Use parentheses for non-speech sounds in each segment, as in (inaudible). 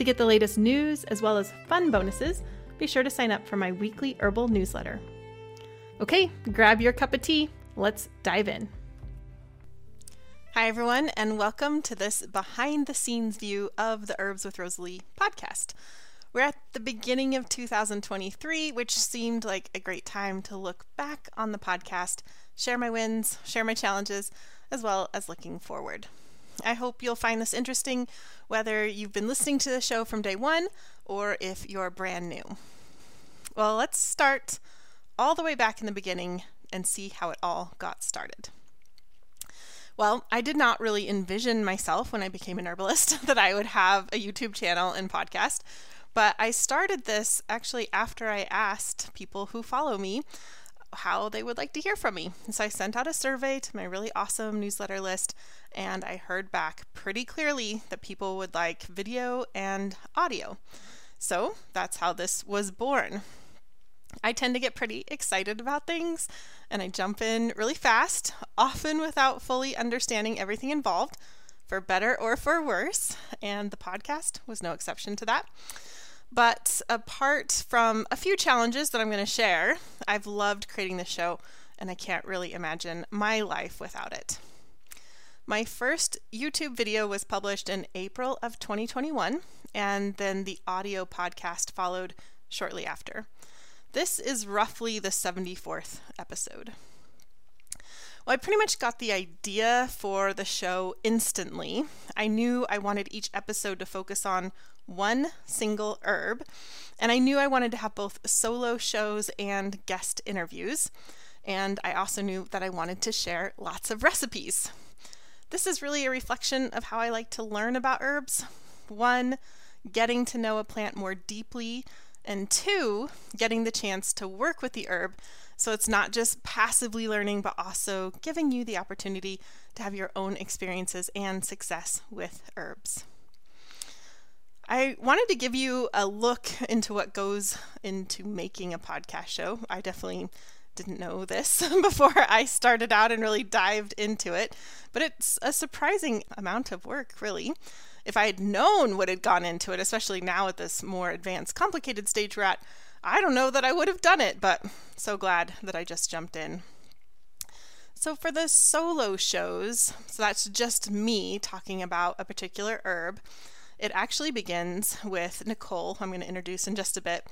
To get the latest news as well as fun bonuses, be sure to sign up for my weekly herbal newsletter. Okay, grab your cup of tea. Let's dive in. Hi, everyone, and welcome to this behind the scenes view of the Herbs with Rosalee podcast. We're at the beginning of 2023, which seemed like a great time to look back on the podcast, share my wins, share my challenges, as well as looking forward. I hope you'll find this interesting, whether you've been listening to the show from day one or if you're brand new. Well, let's start all the way back in the beginning and see how it all got started. Well, I did not really envision myself when I became an herbalist (laughs) that I would have a YouTube channel and podcast, but I started this actually after I asked people who follow me how they would like to hear from me. so I sent out a survey to my really awesome newsletter list, and I heard back pretty clearly that people would like video and audio. So that's how this was born. I tend to get pretty excited about things and I jump in really fast, often without fully understanding everything involved, for better or for worse, and the podcast was no exception to that. But apart from a few challenges that I'm going to share, I've loved creating this show and I can't really imagine my life without it. My first YouTube video was published in April of 2021, and then the audio podcast followed shortly after. This is roughly the 74th episode. Well, I pretty much got the idea for the show instantly. I knew I wanted each episode to focus on one single herb, and I knew I wanted to have both solo shows and guest interviews. And I also knew that I wanted to share lots of recipes. This is really a reflection of how I like to learn about herbs. One, getting to know a plant more deeply, and two, getting the chance to work with the herb so it's not just passively learning, but also giving you the opportunity to have your own experiences and success with herbs. I wanted to give you a look (laughs) into what goes into making a podcast show. I definitely didn't know this (laughs) before I started out and really dived into it, but it's a surprising amount of work, really. If I had known what had gone into it, especially now at this more advanced, complicated stage we're at, I don't know that I would have done it, but so glad that I just jumped in. So, for the solo shows, so that's just me talking about a particular herb, it actually begins with Nicole, I'm going to introduce in just a bit,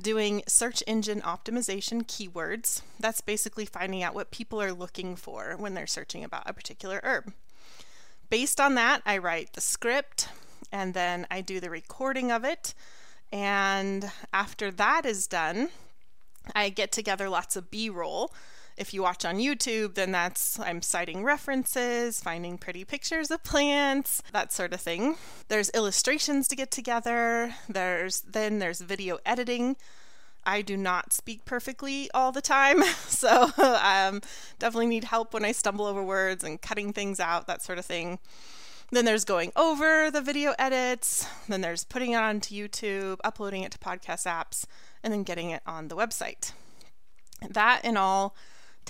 doing search engine optimization keywords. That's basically finding out what people are looking for when they're searching about a particular herb. Based on that, I write the script and then I do the recording of it and after that is done, I get together lots of B roll. If you watch on YouTube, then that's I'm citing references, finding pretty pictures of plants, that sort of thing. There's illustrations to get together. There's then there's video editing. I do not speak perfectly all the time, (laughs) so um, definitely need help when I stumble over words and cutting things out, that sort of thing. Then there's going over the video edits. Then there's putting it onto YouTube, uploading it to podcast apps, and then getting it on the website. That in all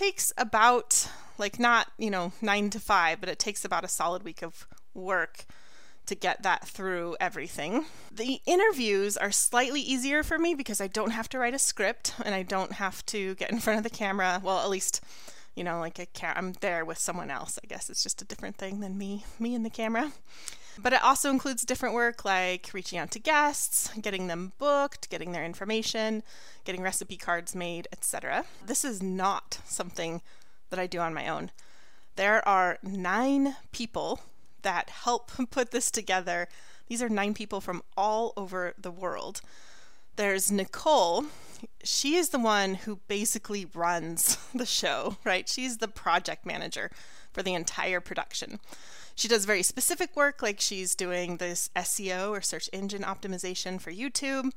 takes about, like, not, you know, nine to five, but it takes about a solid week of work to get that through everything. The interviews are slightly easier for me because I don't have to write a script and I don't have to get in front of the camera. Well, at least you know, like I I'm there with someone else. I guess it's just a different thing than me, me and the camera. But it also includes different work like reaching out to guests, getting them booked, getting their information, getting recipe cards made, etc. This is not something that I do on my own. There are nine people that help (laughs) put this together. These are nine people from all over the world. There's Nicole. She is the one who basically runs (laughs) the show, right? She's the project manager for the entire production. She does very specific work, like she's doing this SEO or search engine optimization for YouTube.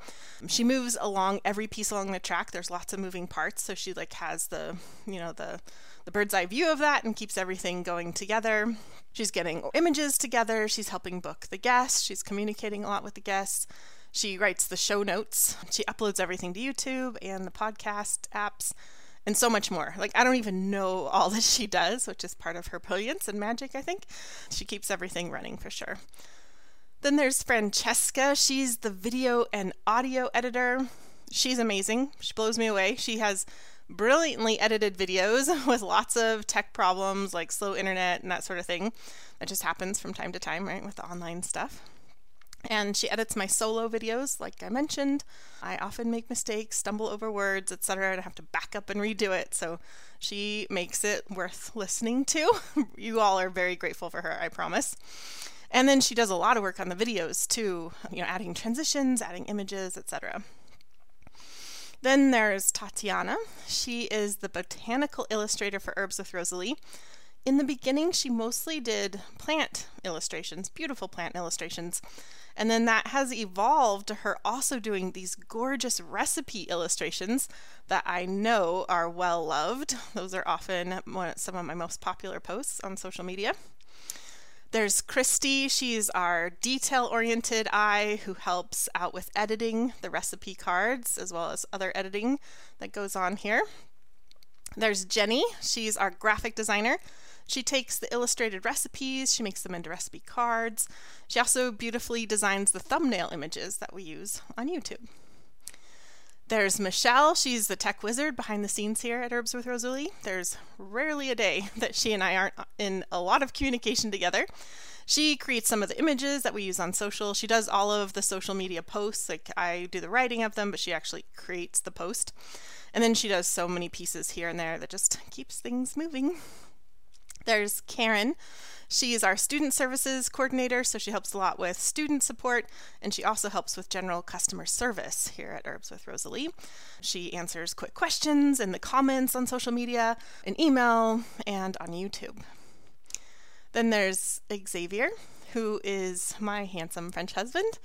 She moves along every piece along the track. There's lots of moving parts, so she like has the, you know, the the bird's eye view of that and keeps everything going together. She's getting images together, she's helping book the guests, she's communicating a lot with the guests. She writes the show notes, she uploads everything to YouTube and the podcast apps and so much more. Like, I don't even know all that she does, which is part of her brilliance and magic, I think. She keeps everything running for sure. Then there's Francesca. She's the video and audio editor. She's amazing. She blows me away. She has brilliantly edited videos (laughs) with lots of tech problems like slow internet and that sort of thing. That just happens from time to time, right, with the online stuff. And she edits my solo videos, like I mentioned. I often make mistakes, stumble over words, etc., and I have to back up and redo it. So she makes it worth listening to. (laughs) you all are very grateful for her, I promise. And then she does a lot of work on the videos too, you know, adding transitions, adding images, etc. Then there's Tatiana. She is the botanical illustrator for Herbs with Rosalee. In the beginning, she mostly did plant illustrations, beautiful plant illustrations. And then that has evolved to her also doing these gorgeous recipe illustrations that I know are well loved. Those are often some of my most popular posts on social media. There's Christy. She's our detail oriented eye who helps out with editing the recipe cards as well as other editing that goes on here. There's Jenny. She's our graphic designer. She takes the illustrated recipes, she makes them into recipe cards. She also beautifully designs the thumbnail images that we use on YouTube. There's Michelle. She's the tech wizard behind the scenes here at Herbs with Rosalee. There's rarely a day (laughs) that she and I aren't in a lot of communication together. She creates some of the images that we use on social. She does all of the social media posts. Like I do the writing of them, but she actually creates the post. And then she does so many pieces here and there that just keeps things moving. There's Karen. She is our student services coordinator, so she helps a lot with student support, and she also helps with general customer service here at Herbs with Rosalee. She answers quick questions in the comments on social media, in email, and on YouTube. Then there's Xavier, who is my handsome French husband,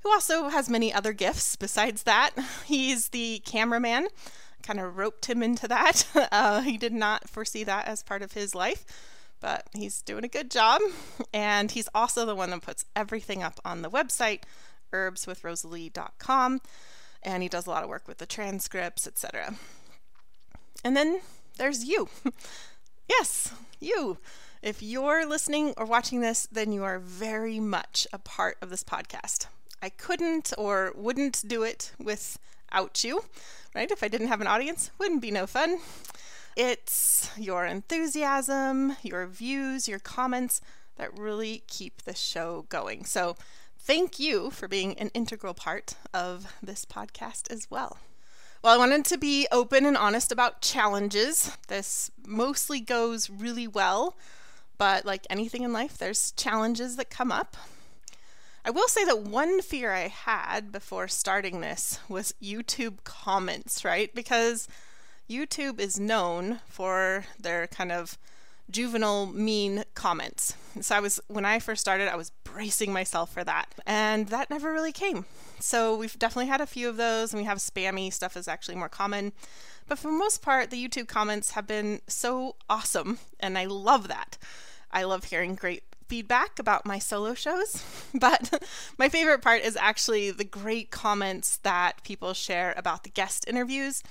who also has many other gifts besides that. (laughs) He's the cameraman kind of roped him into that. (laughs) Uh, he did not foresee that as part of his life but he's doing a good job. (laughs) And he's also the one that puts everything up on the website, herbswithrosalee.com. And he does a lot of work with the transcripts, etc. And then there's you. (laughs) yes, you. If you're listening or watching this, then you are very much a part of this podcast. I couldn't or wouldn't do it without you, right? If I didn't have an audience, wouldn't be no fun. It's your enthusiasm, your views, your comments that really keep the show going. So, thank you for being an integral part of this podcast as well. Well, I wanted to be open and honest about challenges. This mostly goes really well, but like anything in life, there's challenges that come up. I will say that one fear I had before starting this was YouTube comments, right? Because YouTube is known for their kind of juvenile mean comments. So I was when I first started, I was bracing myself for that. And that never really came. So we've definitely had a few of those and we have spammy stuff is actually more common. But for the most part, the YouTube comments have been so awesome and I love that. I love hearing great feedback about my solo shows, (laughs) but my favorite part is actually the great comments that people share about the guest interviews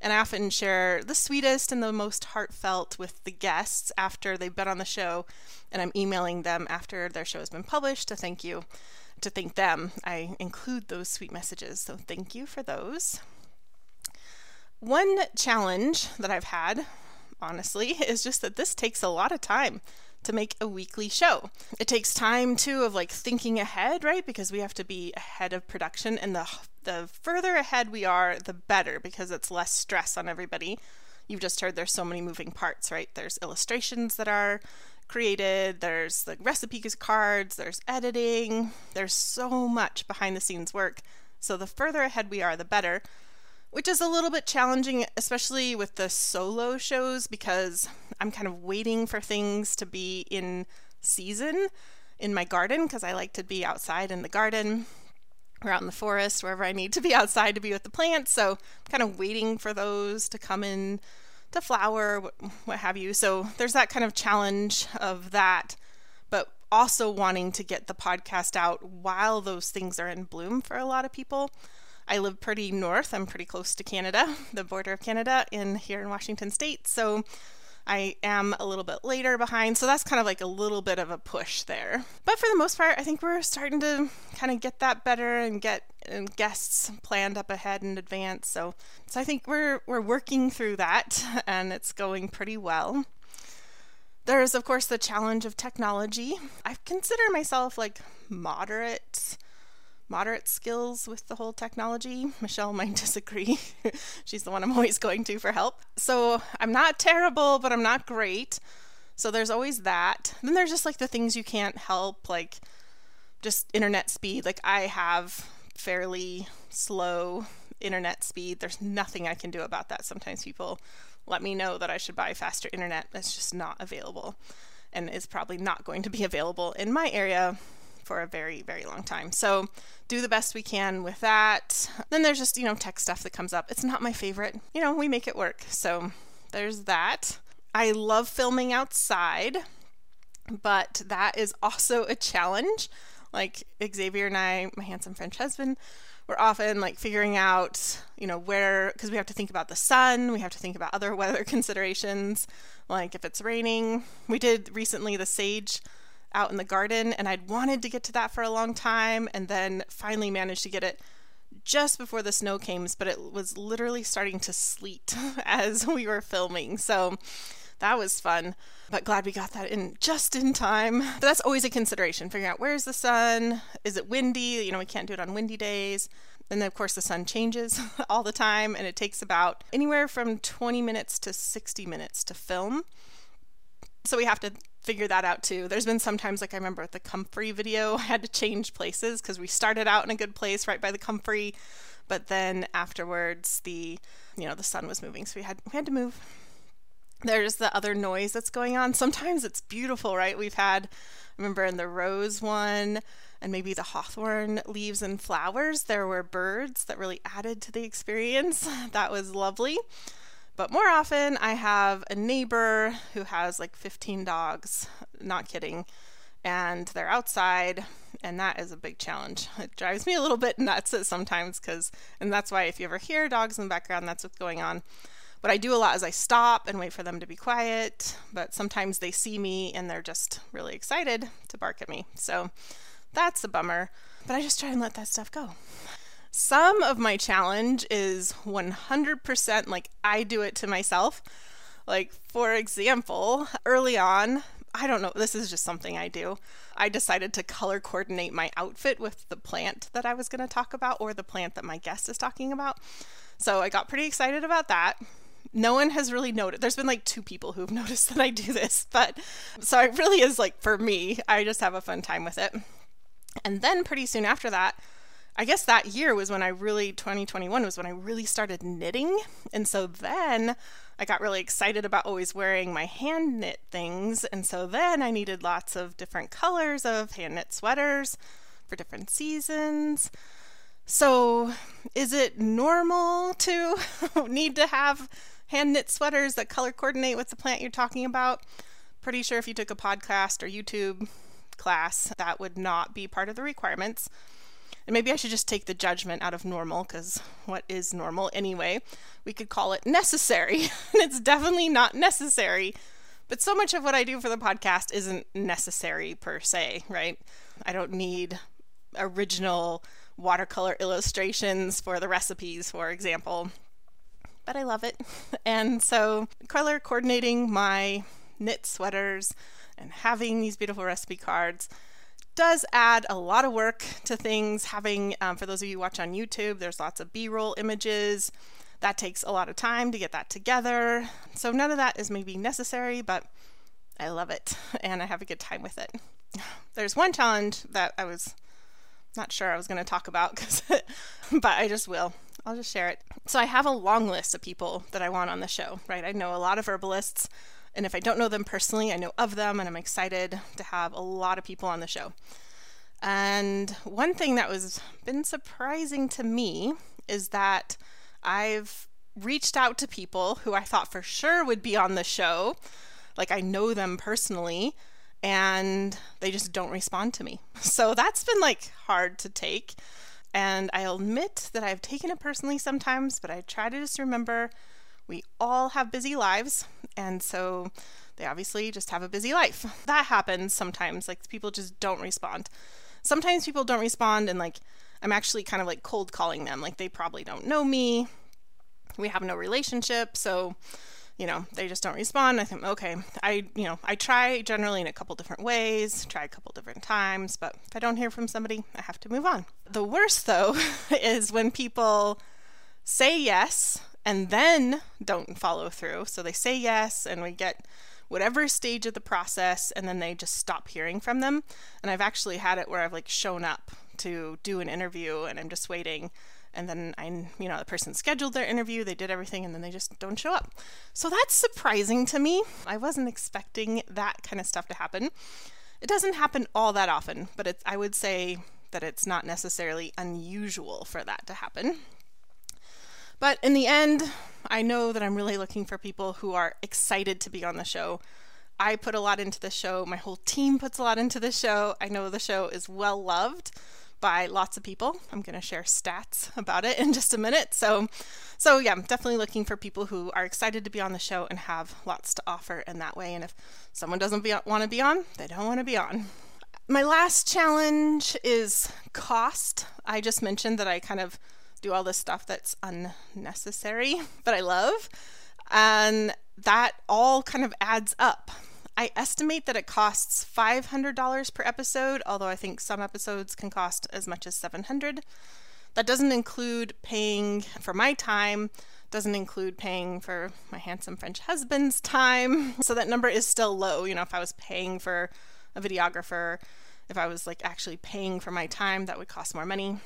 and I often share the sweetest and the most heartfelt with the guests after they've been on the show. And I'm emailing them after their show has been published to thank you, to thank them. I include those sweet messages. So thank you for those. One challenge that I've had, honestly, (laughs) is just that this takes a lot of time. To make a weekly show. It takes time too of like thinking ahead, right? Because we have to be ahead of production and the the further ahead we are, the better because it's less stress on everybody. You've just heard there's so many moving parts, right? There's illustrations that are created, there's the recipe cards, there's editing, there's so much behind the scenes work. So the further ahead we are, the better which is a little bit challenging, especially with the solo shows, because I'm kind of waiting for things to be in season in my garden because I like to be outside in the garden or out in the forest, wherever I need to be (laughs) outside to be with the plants. So I'm kind of waiting for those to come in to flower, what have you. So there's that kind of challenge of that, but also wanting to get the podcast out while those things are in bloom for a lot of people. I live pretty north. I'm pretty close to Canada, (laughs) the border of Canada, in here in Washington State. So I am a little bit later behind. So that's kind of like a little bit of a push there. But for the most part, I think we're starting to kind of get that better and get guests planned up ahead in advance. So so I think we're we're working through that (laughs) and it's going pretty well. There is of course the challenge of technology. I consider myself like moderate moderate skills with the whole technology. (laughs) Michelle might (laughs) disagree. She's the one I'm always going to for help. So I'm not terrible, but I'm not great. So there's always that. Then there's just like the things you can't help, like just internet speed. Like I have fairly slow internet speed. There's nothing I can do about that. Sometimes people let me know that I should buy faster internet. That's just not available and is probably not going to be (laughs) available in my area for a very, very long time. So do the best we can with that. Then there's just, you know, tech stuff that comes up. It's not my favorite. You know, we make it work. So there's that. I love filming outside, but that is also a challenge. Like Xavier and I, my handsome French husband, we're often like figuring out, you know, where, because we have to think about the sun, we have to think about other (laughs) weather considerations, like if it's raining. We did recently the sage out in the garden, and I'd wanted to get to that for a long time, and then finally managed to get it just before the snow came, but it was literally starting to sleet (laughs) as we were filming. So that was fun, but glad we got that in just in time. But that's always a consideration figuring out where's the sun? Is it windy? You know, we can't do it on windy days. And then, of course, the sun changes (laughs) all the time, and it takes about anywhere from 20 minutes to 60 minutes to film. So we have to figure that out too. There's been sometimes, like I remember at the Comfrey video, (laughs) I had to change places because we started out in a good place right by the Comfrey, but then afterwards the you know the sun was moving, so we had we had to move. There's the other noise that's going on. Sometimes it's beautiful, right? We've had, I remember in the rose one, and maybe the hawthorn leaves and flowers, there were birds that really added to the experience. (laughs) That was lovely. But more often, I have a neighbor who has like 15 dogs, not kidding, and they're outside, and that is a big challenge. It drives me a little bit nuts sometimes because, and that's why if you ever hear dogs in the background, that's what's going on. What I do a lot is I stop and wait for them to be quiet, but sometimes they see me and they're just really excited to bark at me. So that's a bummer, but I just try and let that stuff go. Some of my challenge is 100% like I do it to myself. Like, for example, early on, I don't know, this is just something I do. I decided to color coordinate my outfit with the plant that I was going to talk about or the plant that my guest is talking about. So I got pretty excited about that. No one has really noticed. There's been like two people who've (laughs) noticed that I do this, but so it really is like for me, I just have a fun time with it. And then pretty soon after that, I guess that year was when I really, 2021 was when I really started knitting. And so then I got really excited about always wearing my hand knit things. And so then I needed lots of different colors of hand knit sweaters for different seasons. So is it normal to (laughs) need to have hand knit sweaters that color coordinate with the plant you're talking about? Pretty sure if you took a podcast or YouTube class, that would not be part of the requirements. And maybe I should just take the judgment out of normal, because what is normal anyway? We could call it necessary. (laughs) and it's definitely not necessary. But so much of what I do for the podcast isn't necessary per se, right? I don't need original watercolor illustrations for the recipes, for example. But I love it. (laughs) And so, color coordinating my knit sweaters and having these beautiful recipe cards does add a lot of work to things. Having, um, for those of you watch on YouTube, there's lots of B roll images. That takes a lot of time to get that together. So none of that is maybe necessary, but I love it (laughs) and I have a good time with it. (sighs) There's one challenge that I was not sure I was going to talk about, (laughs) but I just will. I'll just share it. So I have a long list of people that I want on the show, right? I know a lot of herbalists, and if I don't know them personally, I know of them, and I'm excited to have a lot of people on the show. And one thing that was been surprising to me is that I've reached out to people who I thought for sure would be on the show, like I know them personally, and they just don't respond to me. (laughs) So that's been like hard to take. And I'll admit that I've taken it personally sometimes, but I try to just remember we all have busy lives. And so they obviously just have a busy life. (laughs) That happens sometimes. Like people just don't respond. Sometimes people don't respond, and like I'm actually kind of like cold calling them. Like they probably don't know me. We have no relationship. So you know, they just don't respond. I think, okay, I, you know, I try generally in a couple different ways, try a couple different times, but if I don't hear from somebody, I have to move on. The worst, though, (laughs) is when people say yes and then don't follow through. So they say yes, and we get whatever stage of the process, and then they just stop hearing from them. And I've actually had it where I've like shown up to do an interview, and I'm just waiting and then I, you know, the person scheduled their interview, they did everything, and then they just don't show up. So that's surprising to me. I wasn't expecting that kind of stuff to happen. It doesn't happen all that often, but it's, I would say that it's not necessarily unusual for that to happen. But in the end, I know that I'm really looking for people who are excited to be on the show. I put a lot into the show. My whole team puts a lot into the show. I know the show is well loved by lots of people. I'm going to share stats about it (laughs) in just a minute. So, so yeah, I'm definitely looking for people who are excited to be on the show and have lots to offer in that way. And if someone doesn't want to be on, they don't want to be on. My last challenge is cost. I just mentioned that I kind of do all this stuff that's unnecessary, (laughs) but I love. And that all kind of adds up. I estimate that it costs $500 per episode, although I think some episodes can cost as much as 700. That doesn't include paying for my time, doesn't include paying for my handsome French husband's time. (laughs) So that number is still low. You know, if I was paying for a videographer, if I was like actually paying for my time, that would cost more money.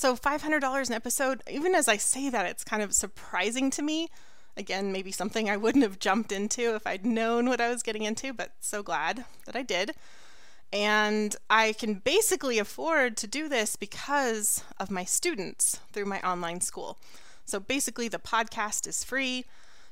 So $500 an episode, even as I say that, it's kind of surprising to me Again, maybe something I wouldn't have jumped into if I'd known what I was getting into, but so glad that I did. And I can basically afford to do this because of my students through my online school. So basically, the podcast is free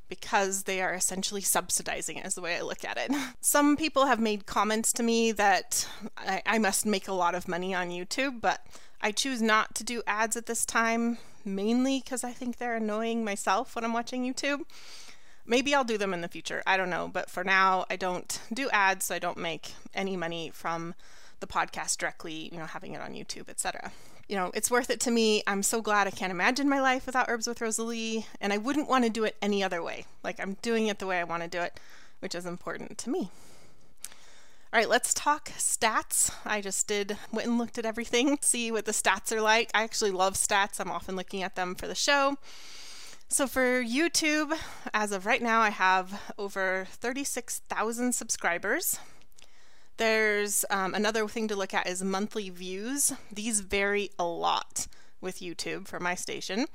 because they are essentially subsidizing it, is the way I look at it. (laughs) Some people have made comments to me that I, I must make a lot of money on YouTube, but I choose not to do ads at this time, mainly because I think they're annoying myself when I'm watching YouTube. Maybe I'll do them in the future. I don't know. But for now, I don't do ads, so I don't make any money from the podcast directly, you know, having it on YouTube, etc. You know, it's worth it to me. I'm so glad I can't imagine my life without Herbs with Rosalee, and I wouldn't want to do it any other way. Like I'm doing it the way I want to do it, which is important to me. All right, let's talk stats. I just did went and looked at everything, (laughs) see what the stats are like. I actually love stats. I'm often looking at them for the show. So for YouTube, as of right now, I have over 36,000 subscribers. There's um, another thing to look at is monthly views. These vary a lot with YouTube for my station.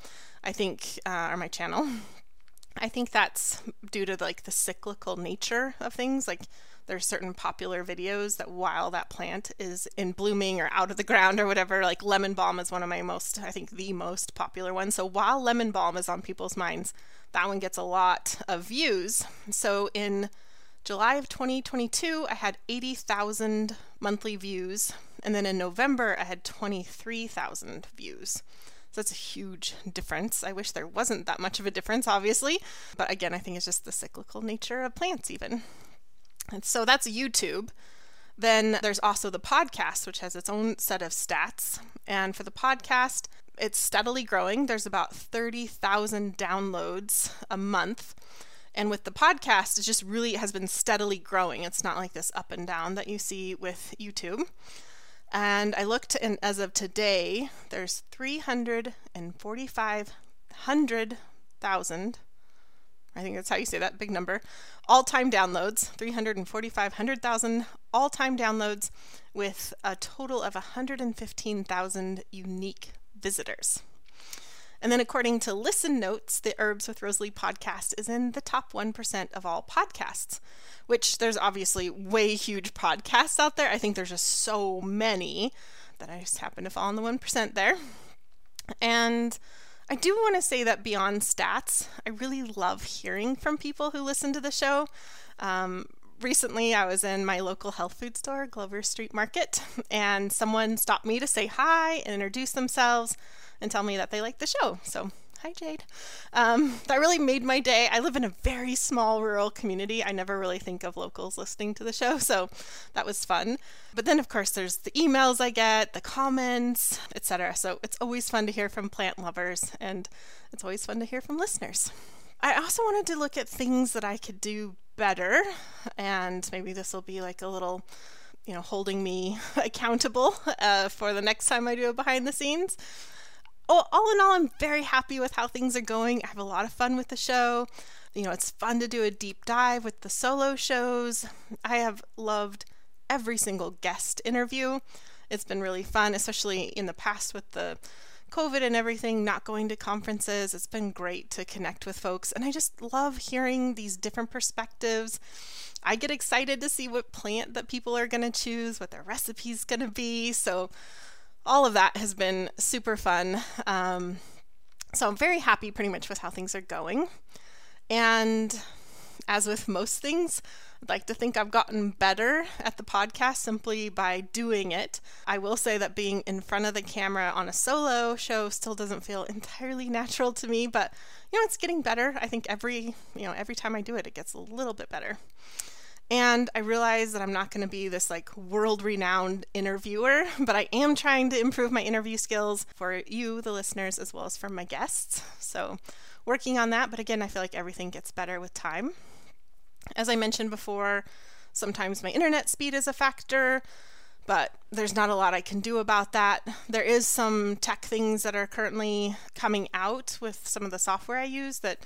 I think, uh, or my channel. (laughs) I think that's due to like the cyclical nature of things. Like there's certain popular videos that while that plant is in blooming or out of the ground or whatever, like lemon balm is one of my most, I think, the most popular one. So while lemon balm is on people's minds, that one gets a lot of views. So in July of 2022, I had 80,000 monthly views. And then in November, I had 23,000 views. So that's a huge difference. I wish there wasn't that much of a difference, obviously. But again, I think it's just the cyclical nature of plants, even. And so that's YouTube. Then there's also the podcast, which has its own set of stats. And for the podcast, it's steadily growing. There's about 30,000 downloads a month. And with the podcast, it just really has been steadily growing. It's not like this up and down that you see with YouTube. And I looked, and as of today, there's 345,000 I think that's how you say that big number. All time downloads 345,000 all time downloads with a total of 115,000 unique visitors. And then, according to Listen Notes, the Herbs with Rosalee podcast is in the top 1% of all podcasts, which there's obviously way huge podcasts out there. I think there's just so many that I just happen to fall in the 1% there. And I do want to say that beyond stats, I really love hearing from people who listen to the show. Um, recently, I was in my local health food store, Glover Street Market, and someone stopped me to say hi and introduce themselves and tell me that they like the show. So Hi, Jade. Um, (laughs) that really made my day. I live in a very small rural community. I never really think of locals listening to the show, so that was fun. But then, of course, there's the emails I get, the comments, etc. So it's always fun to hear from plant lovers, and it's always fun to hear from listeners. I also wanted to look at things that I could do better, and maybe this will be like a little you know, holding me (laughs) accountable uh, for the next time I do a behind the scenes all, all in all, I'm very happy with how things are going. I have a lot of fun with the show. You know, it's fun to do a deep dive with the solo shows. I have loved every single guest interview. It's been really fun, especially in the past with the COVID and everything, not going to conferences. It's been great to connect with folks. And I just love hearing these different perspectives. I get excited to see what plant that people are going to choose, what their recipe's going to be. So all of that has been super fun. Um, so I'm very happy pretty much with how things are going. And as with most things, I'd like to think I've gotten better at the podcast simply by doing it. I will say that being in front of the camera on a solo show still doesn't feel entirely natural to me, but you know, it's getting better. I think every, you know, every time I do it, it gets a little bit better. And I realize that I'm not going to be this like world renowned interviewer, (laughs) but I am trying to improve my interview skills for you, the listeners, as well as for my guests. So, working on that. But again, I feel like everything gets better with time. As I mentioned before, sometimes my internet speed is a factor, but there's not a lot I can do about that. There is some tech things that are currently coming out with some of the software I use that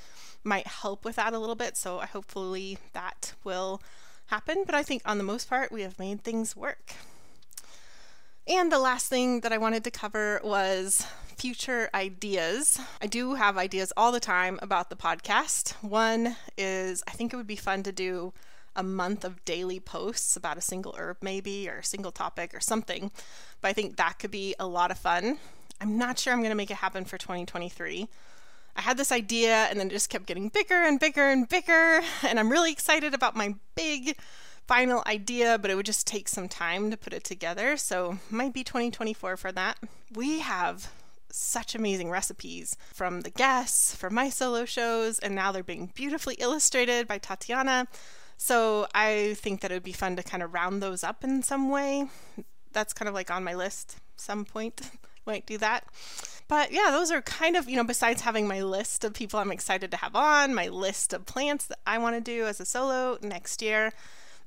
might help with that a little bit. So, I hopefully that will happen, but I think on the most part, we have made things work. And the last thing that I wanted to cover was future ideas. I do have ideas all the time about the podcast. One is I think it would be fun to do a month of daily posts about a single herb, maybe, or a single topic or something. But I think that could be a lot of fun. I'm not sure I'm going to make it happen for 2023. I had this idea and then it just kept getting bigger and bigger and bigger. (laughs) And I'm really excited about my big final idea, but it would just take some time to put it together. So, might be 2024 for that. We have such amazing recipes from the guests, from my solo shows, and now they're being beautifully illustrated by Tatiana. So, I think that it would be fun to kind of round those up in some way. That's kind of like on my list some point. (laughs) Might do that. But yeah, those are kind of, you know, besides having my list of people I'm excited to have on, my list of plants that I want to do as a solo next year,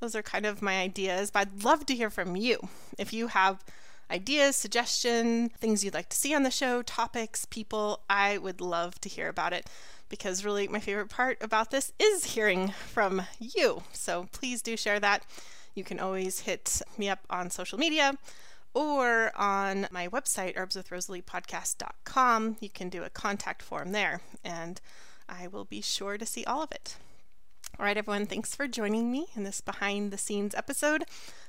those are kind of my ideas. But I'd love to hear from you. If you have ideas, suggestions, things you'd like to see on the show, topics, people, I would love to hear about it because really my favorite part about this is hearing from you. So please do share that. You can always hit me up on social media or on my website, herbswithrosaleepodcast.com. You can do a contact form there, and I will be sure to see all of it. All right, everyone, thanks for joining me in this behind the scenes episode,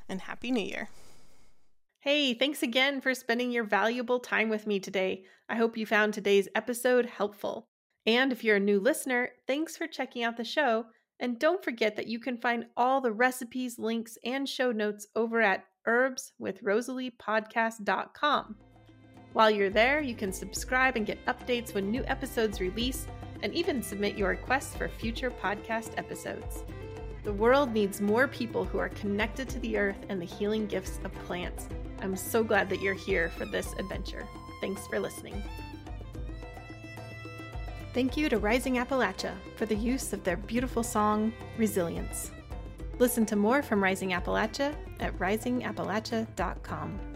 and Happy New Year. Hey, thanks again for spending your valuable time with me today. I hope you found today's episode helpful. And if you're a new listener, thanks for checking out the show. And don't forget that you can find all the recipes, links, and show notes over at herbswithrosaleepodcast.com. While you're there, you can subscribe and get updates when new episodes release and even submit your requests for future podcast episodes. The world needs more people who are connected to the earth and the healing gifts of plants. I'm so glad that you're here for this adventure. Thanks for listening. Thank you to Rising Appalachia for the use of their beautiful song, Resilience. Listen to more from Rising Appalachia at risingappalachia.com.